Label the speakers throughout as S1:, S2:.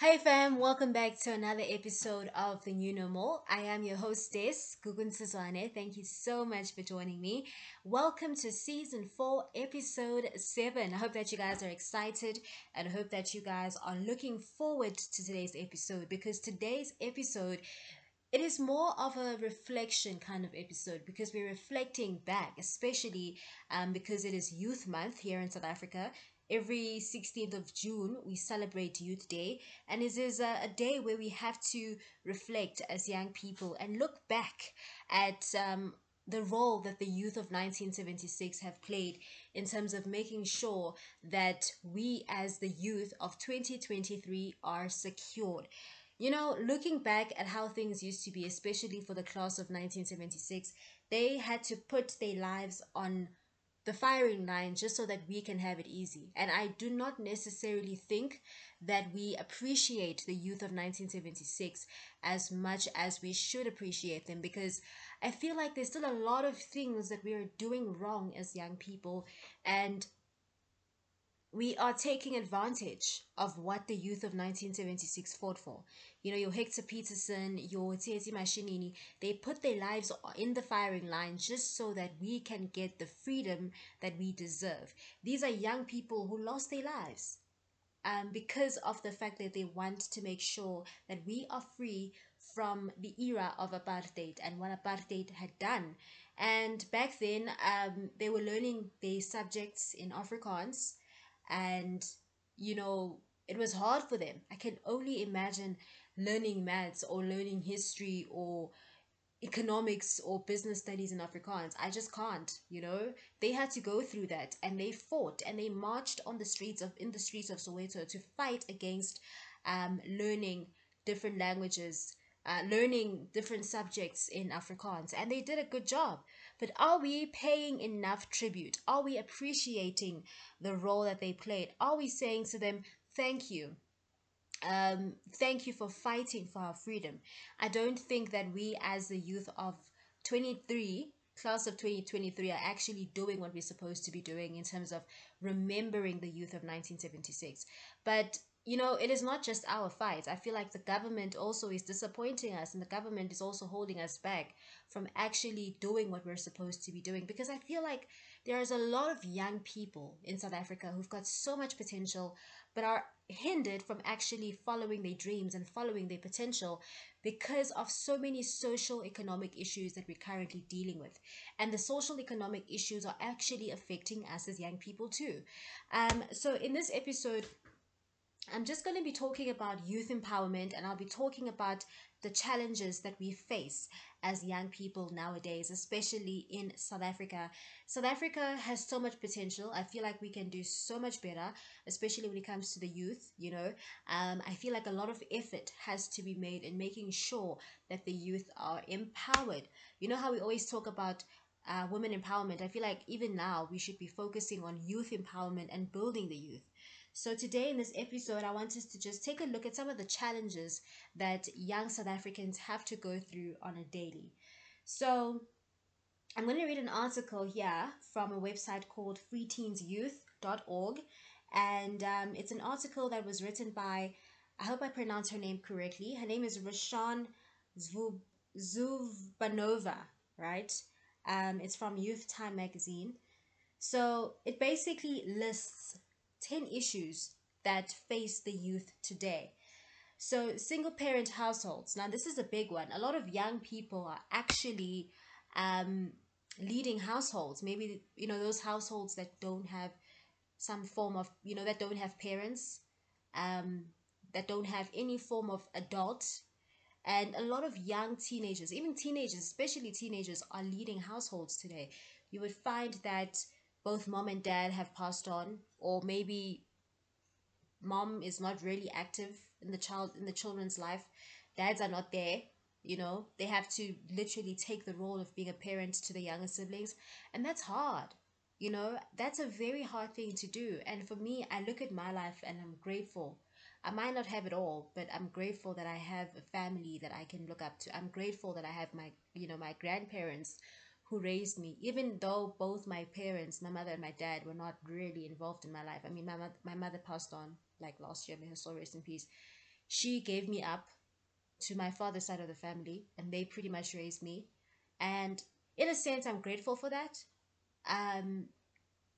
S1: Hi fam, welcome back to another episode of The New Normal. I am your hostess, Gugu Ntsizwane. Thank you so much for joining me. Welcome to season 4, episode 7. I hope that you guys are excited and I hope that you guys are looking forward to today's episode because today's episode it is more of a reflection kind of episode because we're reflecting back, especially um, because it is Youth Month here in South Africa every 16th of June, we celebrate Youth Day. And it is a, a, day where we have to reflect as young people and look back at um, the role that the youth of 1976 have played in terms of making sure that we, as the youth of 2023, are secured. You know, looking back at how things used to be, especially for the class of 1976, they had to put their lives on the firing line just so that we can have it easy. And I do not necessarily think that we appreciate the youth of 1976 as much as we should appreciate them because I feel like there's still a lot of things that we are doing wrong as young people. And we are taking advantage of what the youth of 1976 fought for. You know, your Hector Pieterson, your Tsietsi Mashinini, they put their lives in the firing line just so that we can get the freedom that we deserve. These are young people who lost their lives um, because of the fact that they want to make sure that we are free from the era of apartheid and what apartheid had done. And back then, um, they were learning their subjects in Afrikaans and you know it was hard for them. I can only imagine learning maths or learning history or economics or business studies in afrikaans. I just can't you know? They had to go through that and they fought and they marched on the streets of in the streets of soweto to fight against um, learning different languages uh, learning different subjects in Afrikaans, and they did a good job. But are we paying enough tribute? Are we appreciating the role that they played? Are we saying to them, thank you? Um, thank you for fighting for our freedom. I don't think that we, as the youth of 23, class of 2023, are actually doing what we're supposed to be doing in terms of remembering the youth of 1976. But you know, it is not just our fight. I feel like the government also is disappointing us, and the government is also holding us back from actually doing what we're supposed to be doing. Because I feel like there is a lot of young people in South Africa who've got so much potential, but are hindered from actually following their dreams and following their potential because of so many social economic issues that we're currently dealing with. And the social economic issues are actually affecting us as young people too. Um, so in this episode, I'm just going to be talking about youth empowerment and I'll be talking about the challenges that we face as young people nowadays, especially in South Africa. South Africa has so much potential. I feel like we can do so much better, especially when it comes to the youth. You know, um, I feel like a lot of effort has to be made in making sure that the youth are empowered. You know how we always talk about uh, women empowerment. I feel like even now we should be focusing on youth empowerment and building the youth. So, today in this episode, I want us to just take a look at some of the challenges that young South Africans have to go through on a daily. So, I'm going to read an article here from a website called freeteensyouth.org. And um, it's an article that was written by, I hope I pronounce her name correctly. Her name is Rashan Zuvbanova, right? Um, it's from Youth Time magazine. So it basically lists 10 issues that face the youth today. So, single parent households. Now, this is a big one. A lot of young people are actually um, leading households. Maybe, you know, those households that don't have some form of, you know, that don't have parents, um, that don't have any form of adult. And a lot of young teenagers, even teenagers, especially teenagers, are leading households today. You would find that both mom and dad have passed on or maybe mom is not really active in the child in the children's life dads are not there you know? They have to literally take the role of being a parent to the younger siblings and that's hard you know? That's a very hard thing to do and for me i look at my life and i'm grateful. I might not have it all but i'm grateful that i have a family that i can look up to. I'm grateful that i have my you know my grandparents who raised me, even though both my parents, my mother and my dad, were not really involved in my life. I mean, my, my mother passed on like last year, may her soul rest in peace. she gave me up to my father's side of the family, and they pretty much raised me. And in a sense, I'm grateful for that. Um,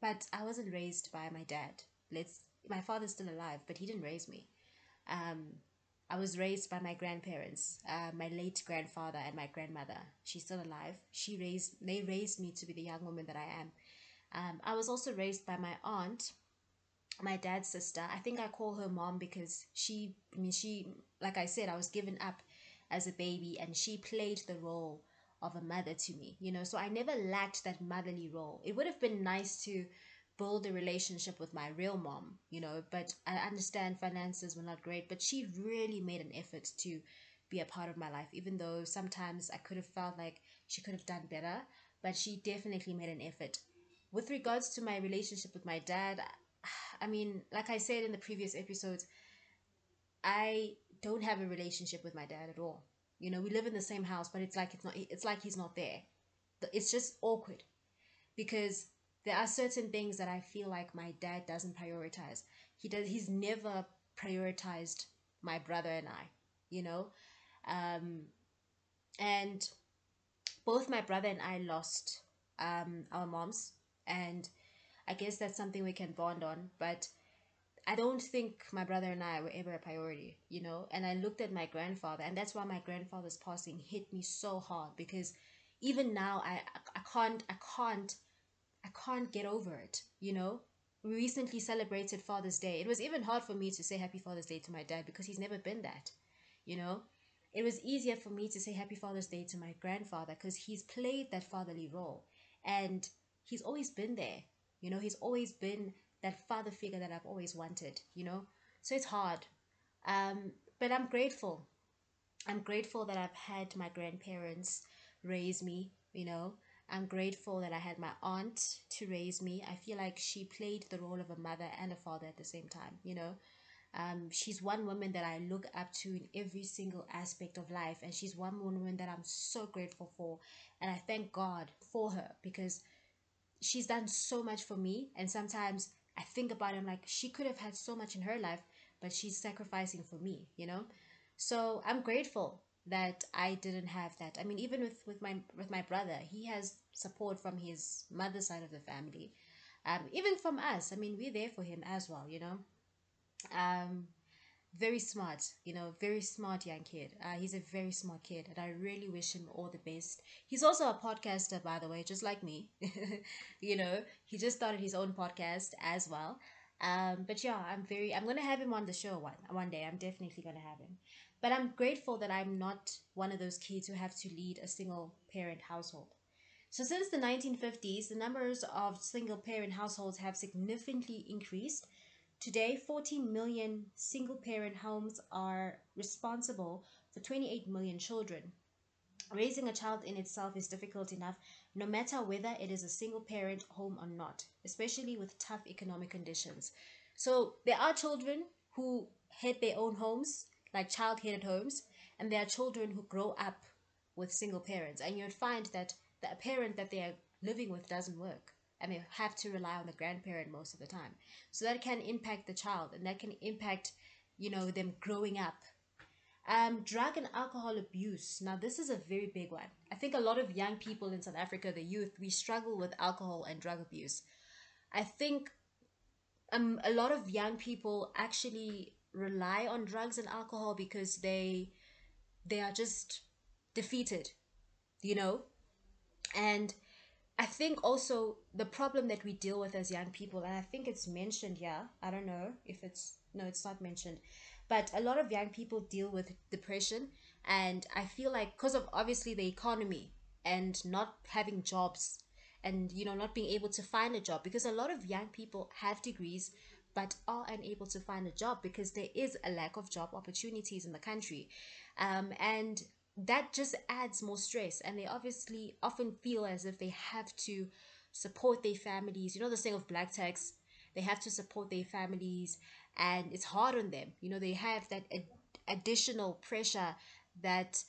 S1: but I wasn't raised by my dad. Let's my father's still alive, but he didn't raise me. Um, I was raised by my grandparents, uh, my late grandfather and my grandmother. She's still alive. She raised they raised me to be the young woman that I am. Um, I was also raised by my aunt, my dad's sister. I think I call her mom because she, I mean, she, like I said, I was given up as a baby and she played the role of a mother to me, you know. So I never lacked that motherly role. It would have been nice to build a relationship with my real mom, you know, but I understand finances were not great, but she really made an effort to be a part of my life, even though sometimes I could have felt like she could have done better, but she definitely made an effort. With regards to my relationship with my dad, I mean, like I said in the previous episodes, I don't have a relationship with my dad at all. You know, we live in the same house, but it's like it's not it's like he's not there. It's just awkward because there are certain things that I feel like my dad doesn't prioritize. He does he's never prioritized my brother and I, you know? Um and both my brother and I lost um our moms and I guess that's something we can bond on, but I don't think my brother and I were ever a priority, you know. And I looked at my grandfather, and that's why my grandfather's passing hit me so hard because even now I I can't I can't I can't get over it, you know. We recently celebrated Father's Day. It was even hard for me to say Happy Father's Day to my dad because he's never been that, you know. It was easier for me to say Happy Father's Day to my grandfather because he's played that fatherly role and he's always been there, you know. He's always been that father figure that I've always wanted, you know? So it's hard. Um, but I'm grateful. I'm grateful that I've had my grandparents raise me, you know? I'm grateful that I had my aunt to raise me. I feel like she played the role of a mother and a father at the same time, you know? Um, she's one woman that I look up to in every single aspect of life, and she's one woman that I'm so grateful for, and I thank God for her because she's done so much for me. And sometimes I think about it, I'm like, she could have had so much in her life, but she's sacrificing for me, you know? So I'm grateful that I didn't have that. I mean, even with, with my with my brother, he has support from his mother's side of the family. Um, even from us. I mean, we're there for him as well, you know. Um, very smart, you know, very smart young kid. Uh, he's a very smart kid, and I really wish him all the best. He's also a podcaster, by the way, just like me. you know, he just started his own podcast as well. Um, but yeah, I'm very. I'm gonna have him on the show one one day. I'm definitely gonna have him. But I'm grateful that I'm not one of those kids who have to lead a single parent household. So since the 1950s, the numbers of single parent households have significantly increased Today, 14 million single parent homes are responsible for 28 million children. Raising a child in itself is difficult enough, no matter whether it is a single parent home or not, especially with tough economic conditions. So, there are children who head their own homes, like child headed homes, and there are children who grow up with single parents. And you'd find that the parent that they are living with doesn't work and they have to rely on the grandparent most of the time. So that can impact the child and that can impact, you know, them growing up. Um, drug and alcohol abuse. Now, this is a very big one. I think a lot of young people in South Africa, the youth, we struggle with alcohol and drug abuse. I think um, a lot of young people actually rely on drugs and alcohol because they they are just defeated, you know, and I think also the problem that we deal with as young people, and I think it's mentioned yeah I don't know if it's no, it's not mentioned, but a lot of young people deal with depression, and I feel like because of obviously the economy and not having jobs, and you know not being able to find a job, because a lot of young people have degrees but are unable to find a job because there is a lack of job opportunities in the country, um, and that just adds more stress and they obviously often feel as if they have to support their families. You know the saying of black tax they have to support their families and it's hard on them. You know they have that ad- additional pressure that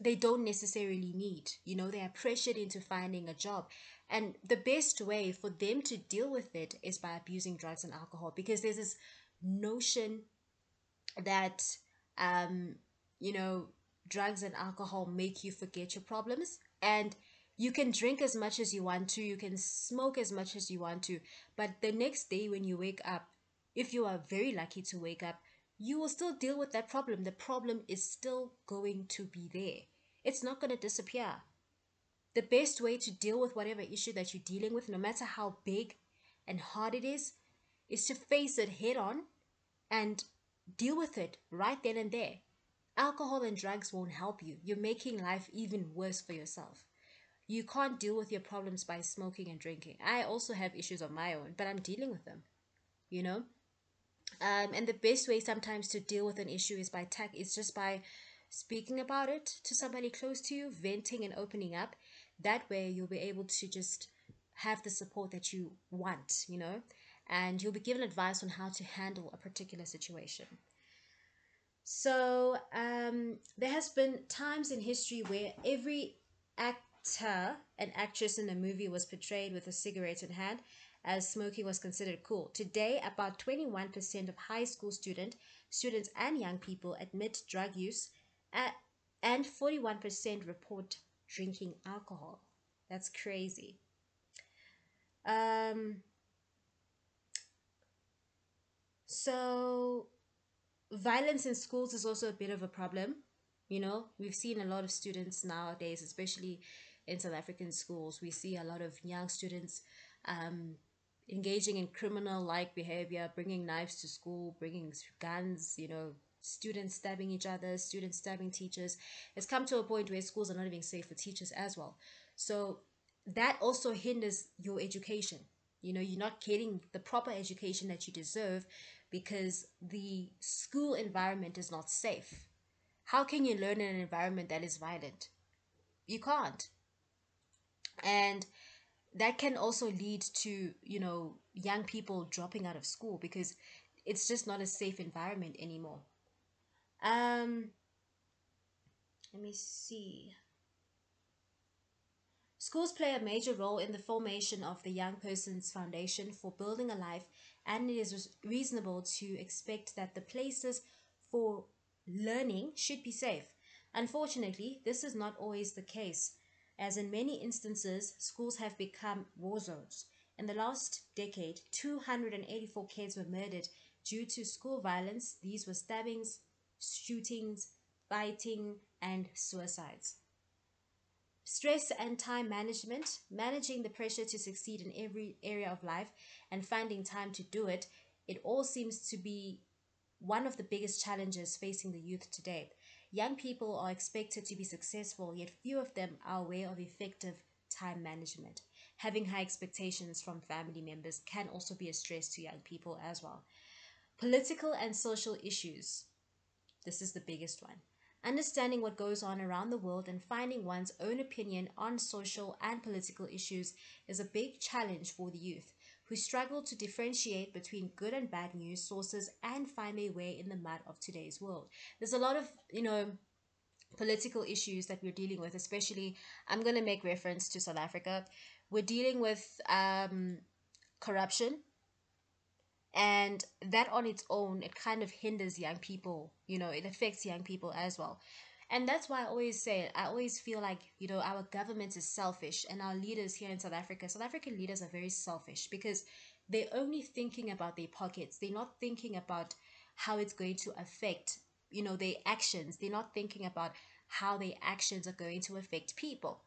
S1: they don't necessarily need you know they are pressured into finding a job and the best way for them to deal with it is by abusing drugs and alcohol because there's this notion that um, you know, drugs and alcohol make you forget your problems. And you can drink as much as you want to, you can smoke as much as you want to, but the next day when you wake up, if you are very lucky to wake up, you will still deal with that problem. The problem is still going to be there. It's not going to disappear. The best way to deal with whatever issue that you're dealing with, no matter how big and hard it is, is to face it head on and deal with it right then and there. Alcohol and drugs won't help you. You're making life even worse for yourself. You can't deal with your problems by smoking and drinking. I also have issues of my own, but I'm dealing with them. You know? Um, and the best way sometimes to deal with an issue is by tech is just by speaking about it to somebody close to you, venting and opening up. That way you'll be able to just have the support that you want, you know, and you'll be given advice on how to handle a particular situation. So um, there has been times in history where every actor and actress in a movie was portrayed with a cigarette in hand as smoking was considered cool. Today, about 21% of high school student, students and young people admit drug use at, and 41% report drinking alcohol. That's crazy. Um, so, violence in schools is also a bit of a problem. You know, we've seen a lot of students nowadays, especially in South African schools, we see a lot of young students um, engaging in criminal like behavior, bringing knives to school, bringing guns, you know, students stabbing each other, students stabbing teachers. It's come to a point where schools are not even safe for teachers as well. So that also hinders your education. You know, you're not getting the proper education that you deserve because the school environment is not safe. How can you learn in an environment that is violent? You can't. And that can also lead to you know young people dropping out of school because it's just not a safe environment anymore. Um let me see. Schools play a major role in the formation of the young person's foundation for building a life, and it is reasonable to expect that the places for learning should be safe. Unfortunately, this is not always the case as in many instances, schools have become war zones. In the last decade, 284 kids were murdered due to school violence. These were stabbings, shootings, fighting, and suicides. Stress and time management, managing the pressure to succeed in every area of life and finding time to do it, it all seems to be one of the biggest challenges facing the youth today. Young people are expected to be successful, yet few of them are aware of effective time management. Having high expectations from family members can also be a stress to young people as well. Political and social issues. This is the biggest one. Understanding what goes on around the world and finding one's own opinion on social and political issues is a big challenge for the youth who struggle to differentiate between good and bad news sources and find their way in the mud of today's world. There's a lot of, you know, political issues that we're dealing with, especially, I'm going to make reference to South Africa. We're dealing with um, corruption. And that on its own, it kind of hinders young people, you know, it affects young people as well. And that's why I always say I always feel like, you know, our government is selfish and our leaders here in South Africa, South African leaders are very selfish because they're only thinking about their pockets. They're not thinking about how it's going to affect, you know, their actions. They're not thinking about how their actions are going to affect people.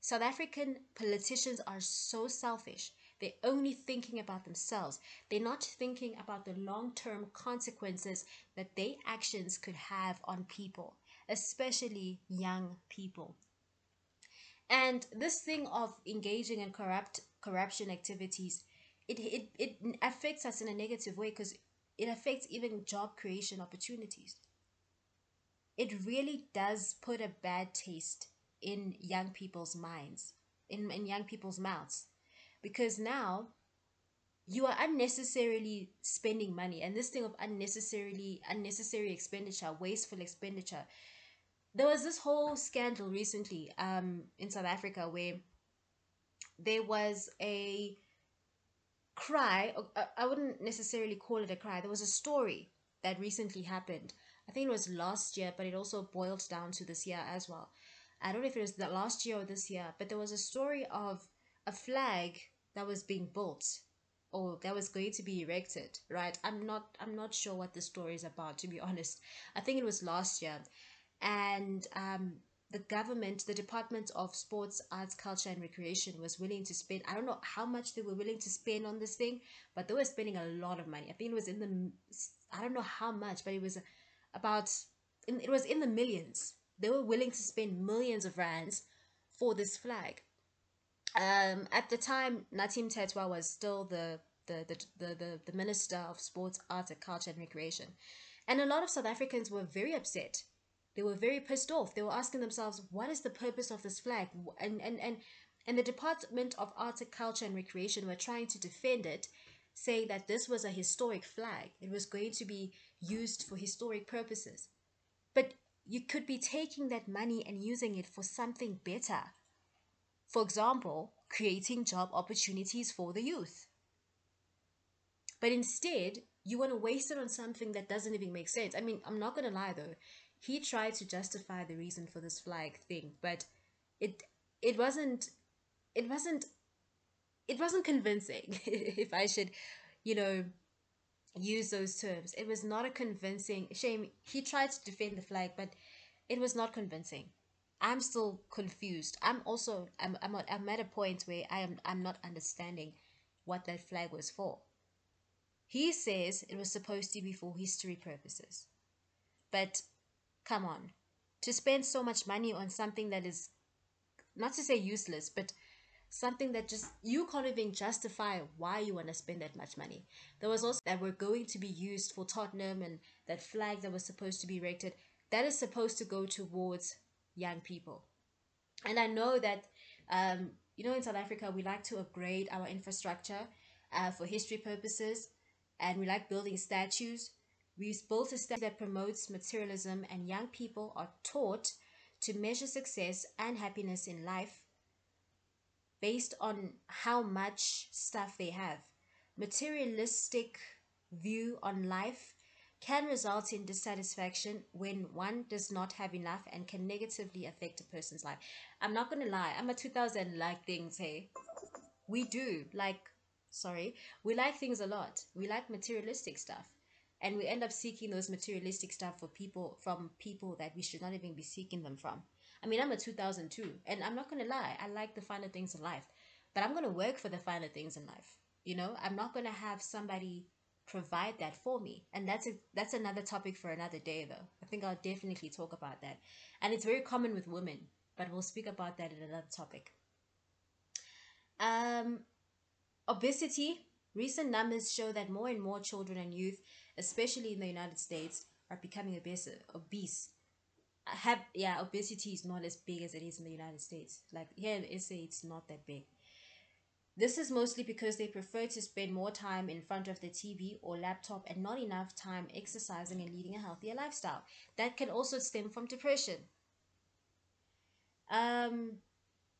S1: South African politicians are so selfish. They're only thinking about themselves. They're not thinking about the long term consequences that their actions could have on people especially young people. And this thing of engaging in corrupt corruption activities, it it, it affects us in a negative way because it affects even job creation opportunities. It really does put a bad taste in young people's minds, in, in young people's mouths. Because now you are unnecessarily spending money and this thing of unnecessarily unnecessary expenditure wasteful expenditure there was this whole scandal recently um, in South Africa where there was a cry. Uh, I wouldn't necessarily call it a cry. There was a story that recently happened I think it was last year, but it also boiled down to this year as well. I don't know if it was the last year or this year, but there was a story of a flag that was being built or that was going to be erected, right? I'm not I'm not sure what the story is about to be honest. I think it was last year. And um the government, the Department of Sports, Arts, Culture and Recreation was willing to spend I don't know how much they were willing to spend on this thing, but they were spending a lot of money. I think it was in the I don't know how much, but it was about it was in the millions. They were willing to spend millions of rands for this flag um, at the time, Nathi Mthethwa was still the the, the, the, the, the Minister of Sports, Arts, Culture and Recreation. And a lot of South Africans were very upset. They were very pissed off. They were asking themselves, what is the purpose of this flag? And, and, and, and the Department of Arts, Culture and Recreation were trying to defend it, saying that this was a historic flag. It was going to be used for historic purposes. But you could be taking that money and using it for something better for example, creating job opportunities for the youth. But instead, you want to waste it on something that doesn't even make sense. I mean, I'm not going to lie though. He tried to justify the reason for this flag thing, but it it wasn't it wasn't it wasn't convincing if I should, you know, use those terms. It was not a convincing shame. He tried to defend the flag, but it was not convincing. I'm still confused. I'm also I'm I'm, I'm at a point where I am I'm not understanding what that flag was for. He says it was supposed to be for history purposes. But come on. To spend so much money on something that is not to say useless, but something that just you can't even justify why you want to spend that much money. There was also that were going to be used for Tottenham and that flag that was supposed to be erected. That is supposed to go towards young people. And I know that, um, you know, in South Africa, we like to upgrade our infrastructure uh, for history purposes, and we like building statues. We've built a statue that promotes materialism, and young people are taught to measure success and happiness in life based on how much stuff they have. Materialistic view on life can result in dissatisfaction when one does not have enough and can negatively affect a person's life. I'm not gonna lie, I'm a 2000 like things, hey. We do, like, sorry, we like things a lot. We like materialistic stuff. And we end up seeking those materialistic stuff for people, from people that we should not even be seeking them from. I mean, I'm a 2002, and I'm not gonna lie, I like the finer things in life. But I'm gonna work for the finer things in life. You know, I'm not gonna have somebody provide that for me and that's a, that's another topic for another day though i think i'll definitely talk about that and it's very common with women but we'll speak about that in another topic um obesity recent numbers show that more and more children and youth especially in the united states are becoming obese obese have yeah obesity is not as big as it is in the united states like here in sa it's not that big this is mostly because they prefer to spend more time in front of the TV or laptop and not enough time exercising and leading a healthier lifestyle. That can also stem from depression. Um,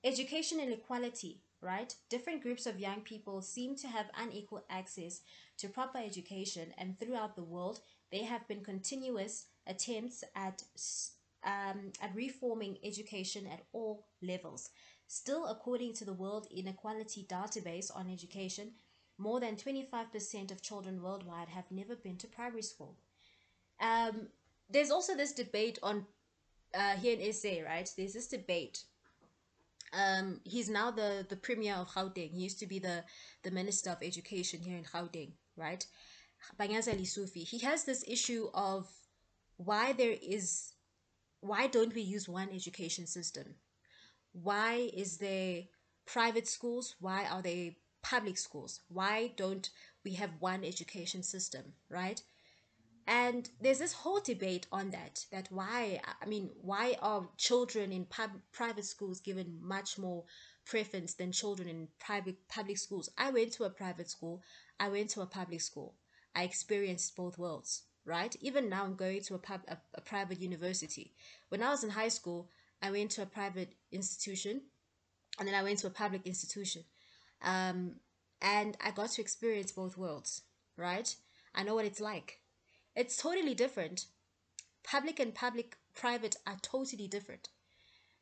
S1: education inequality, right? Different groups of young people seem to have unequal access to proper education, and throughout the world, there have been continuous attempts at um, at reforming education at all levels. Still, according to the World Inequality Database on Education, more than 25% of children worldwide have never been to primary school. Um, there's also this debate on uh, here in SA, right? There's this debate. Um, he's now the, the premier of Gauteng. He used to be the, the minister of education here in Gauteng, right? Panyaza Lesufi. He has this issue of why there is, why don't we use one education system? Why is there private schools? Why are they public schools? Why don't we have one education system, right? And there's this whole debate on that, that why, I mean, why are children in pub, private schools given much more preference than children in private public schools? I went to a private school, I went to a public school. I experienced both worlds, right? Even now I'm going to a, pub, a, a private university. When I was in high school, I went to a private institution and then I went to a public institution. Um, and I got to experience both worlds, right? I know what it's like. It's totally different. public and public private are totally different.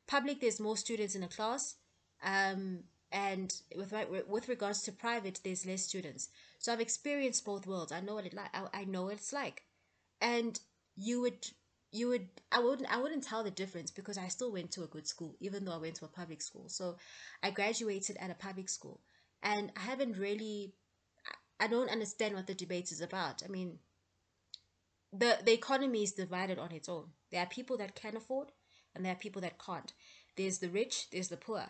S1: Public, there's more students in a class, um, and with with regards to private, there's less students. So I've experienced both worlds. I know what it like. I, I know what it's like, and you would you would I wouldn't I wouldn't tell the difference because I still went to a good school even though I went to a public school. So I graduated at a public school and I haven't really I don't understand what the debate is about. I mean the the economy is divided on its own. There are people that can afford and there are people that can't. There's the rich, there's the poor.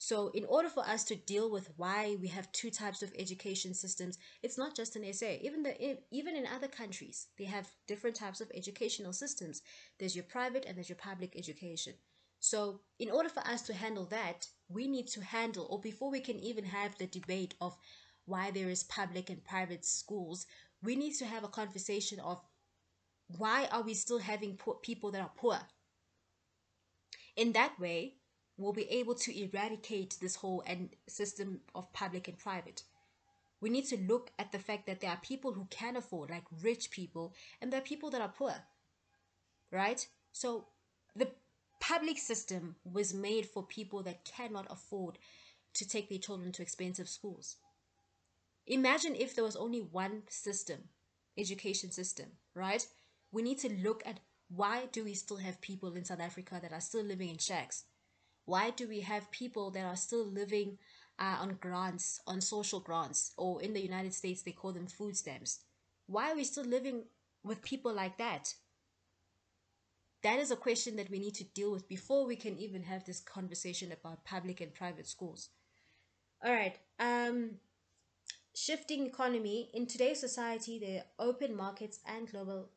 S1: So, in order for us to deal with why we have two types of education systems, it's not just in SA. Even the even in other countries, they have different types of educational systems. There's your private and there's your public education. So, in order for us to handle that, we need to handle, or before we can even have the debate of why there is public and private schools, we need to have a conversation of why are we still having poor people that are poor? In that way, we'll be able to eradicate this whole and system of public and private. We need to look at the fact that there are people who can afford, like rich people, and there are people that are poor. Right? So the public system was made for people that cannot afford to take their children to expensive schools. Imagine if there was only one system, education system, right? We need to look at why do we still have people in South Africa that are still living in shacks? Why do we have people that are still living uh, on grants, on social grants, or in the United States, they call them food stamps? Why are we still living with people like that? That is a question that we need to deal with before we can even have this conversation about public and private schools. All right. Um, shifting economy in today's society, the open markets and global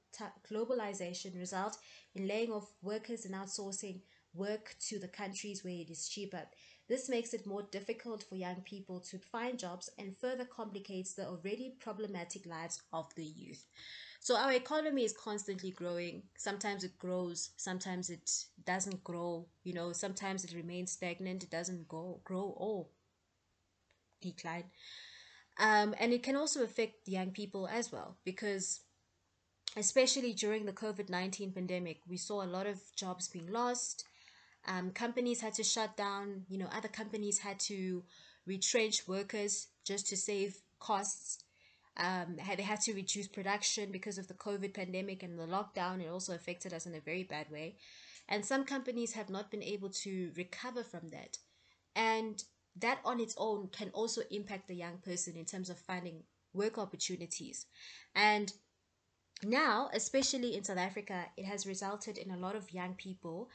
S1: globalization result in laying off workers and outsourcing work to the countries where it is cheaper. This makes it more difficult for young people to find jobs and further complicates the already problematic lives of the youth. So our economy is constantly growing. Sometimes it grows, sometimes it doesn't grow. You know, sometimes it remains stagnant. It doesn't go grow or decline. Um, and it can also affect young people as well because especially during the COVID 19 pandemic, we saw a lot of jobs being lost. Um, companies had to shut down, you know, other companies had to retrench workers just to save costs. Um, they had to reduce production because of the COVID pandemic and the lockdown. It also affected us in a very bad way. And some companies have not been able to recover from that. And that on its own can also impact the young person in terms of finding work opportunities. And now, especially in South Africa, it has resulted in a lot of young people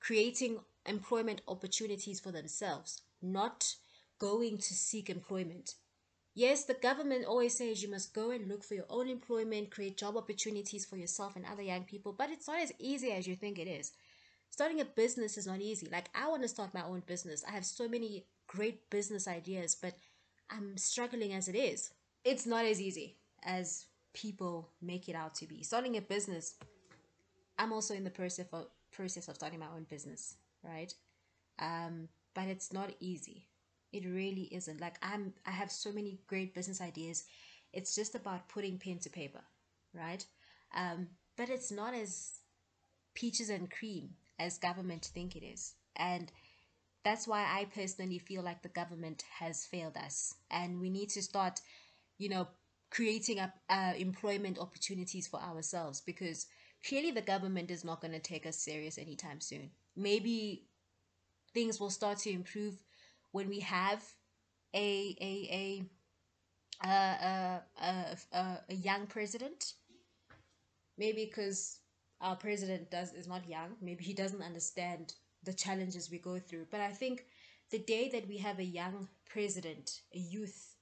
S1: creating employment opportunities for themselves, not going to seek employment. Yes, the government always says you must go and look for your own employment, create job opportunities for yourself and other young people, but it's not as easy as you think it is. Starting a business is not easy. Like, I want to start my own business. I have so many great business ideas, but I'm struggling as it is. It's not as easy as people make it out to be. Starting a business, I'm also in the process of process of starting my own business, right? Um, but it's not easy. It really isn't. Like I'm I have so many great business ideas. It's just about putting pen to paper, right? Um, but it's not as peaches and cream as government think it is. And that's why I personally feel like the government has failed us and we need to start, you know, creating up uh, employment opportunities for ourselves because clearly the government is not going to take us serious anytime soon. Maybe things will start to improve when we have a a a a a, a, a young president. Maybe because our president does is not young. Maybe he doesn't understand the challenges we go through. But I think the day that we have a young president, a youth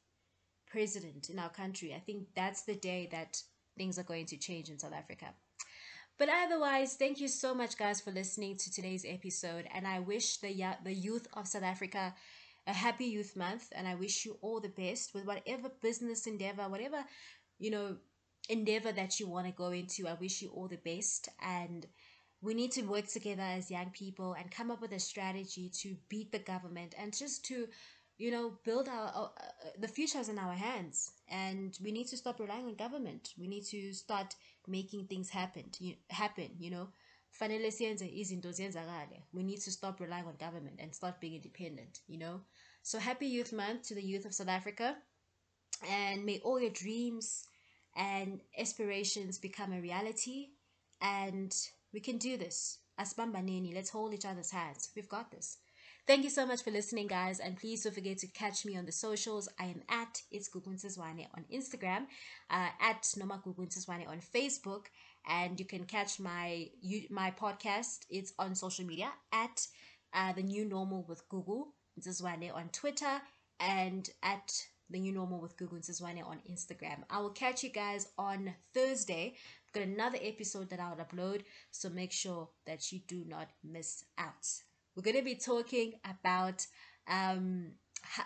S1: president in our country, I think that's the day that things are going to change in South Africa. But otherwise, thank you so much, guys, for listening to today's episode. And I wish the the youth of South Africa a happy Youth Month, and I wish you all the best with whatever business endeavor, whatever you know endeavor that you want to go into. I wish you all the best, and we need to work together as young people and come up with a strategy to beat the government and just to you know build our, uh, the future is in our hands. And we need to stop relying on government. We need to start making things happen you, happen you know. We need to stop relying on government and start being independent you know. So happy youth month to the youth of south africa. And may all your dreams and aspirations become a reality. And we can do this asibambaneni let's hold each other's hands we've got this Thank you so much for listening, guys, and please don't forget to catch me on the socials. I am at It's Gugu Ntsizwane on Instagram, uh, at Nomagugu Ntsizwane on Facebook, and you can catch my you, my podcast. It's on social media at uh, the New Normal with Gugu Ntsizwane on Twitter and at the New Normal with Gugu Ntsizwane on Instagram. I will catch you guys on Thursday. I've got another episode that I'll upload, so make sure that you do not miss out. We're going to be talking about um,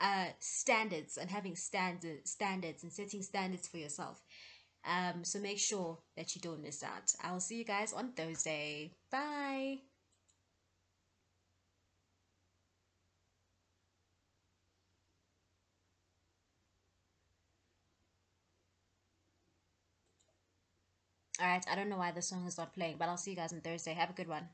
S1: uh, standards and having standard, standards and setting standards for yourself. Um, so make sure that you don't miss out. I will see you guys on Thursday. Bye. All right, I don't know why the song is not playing, but I'll see you guys on Thursday. Have a good one.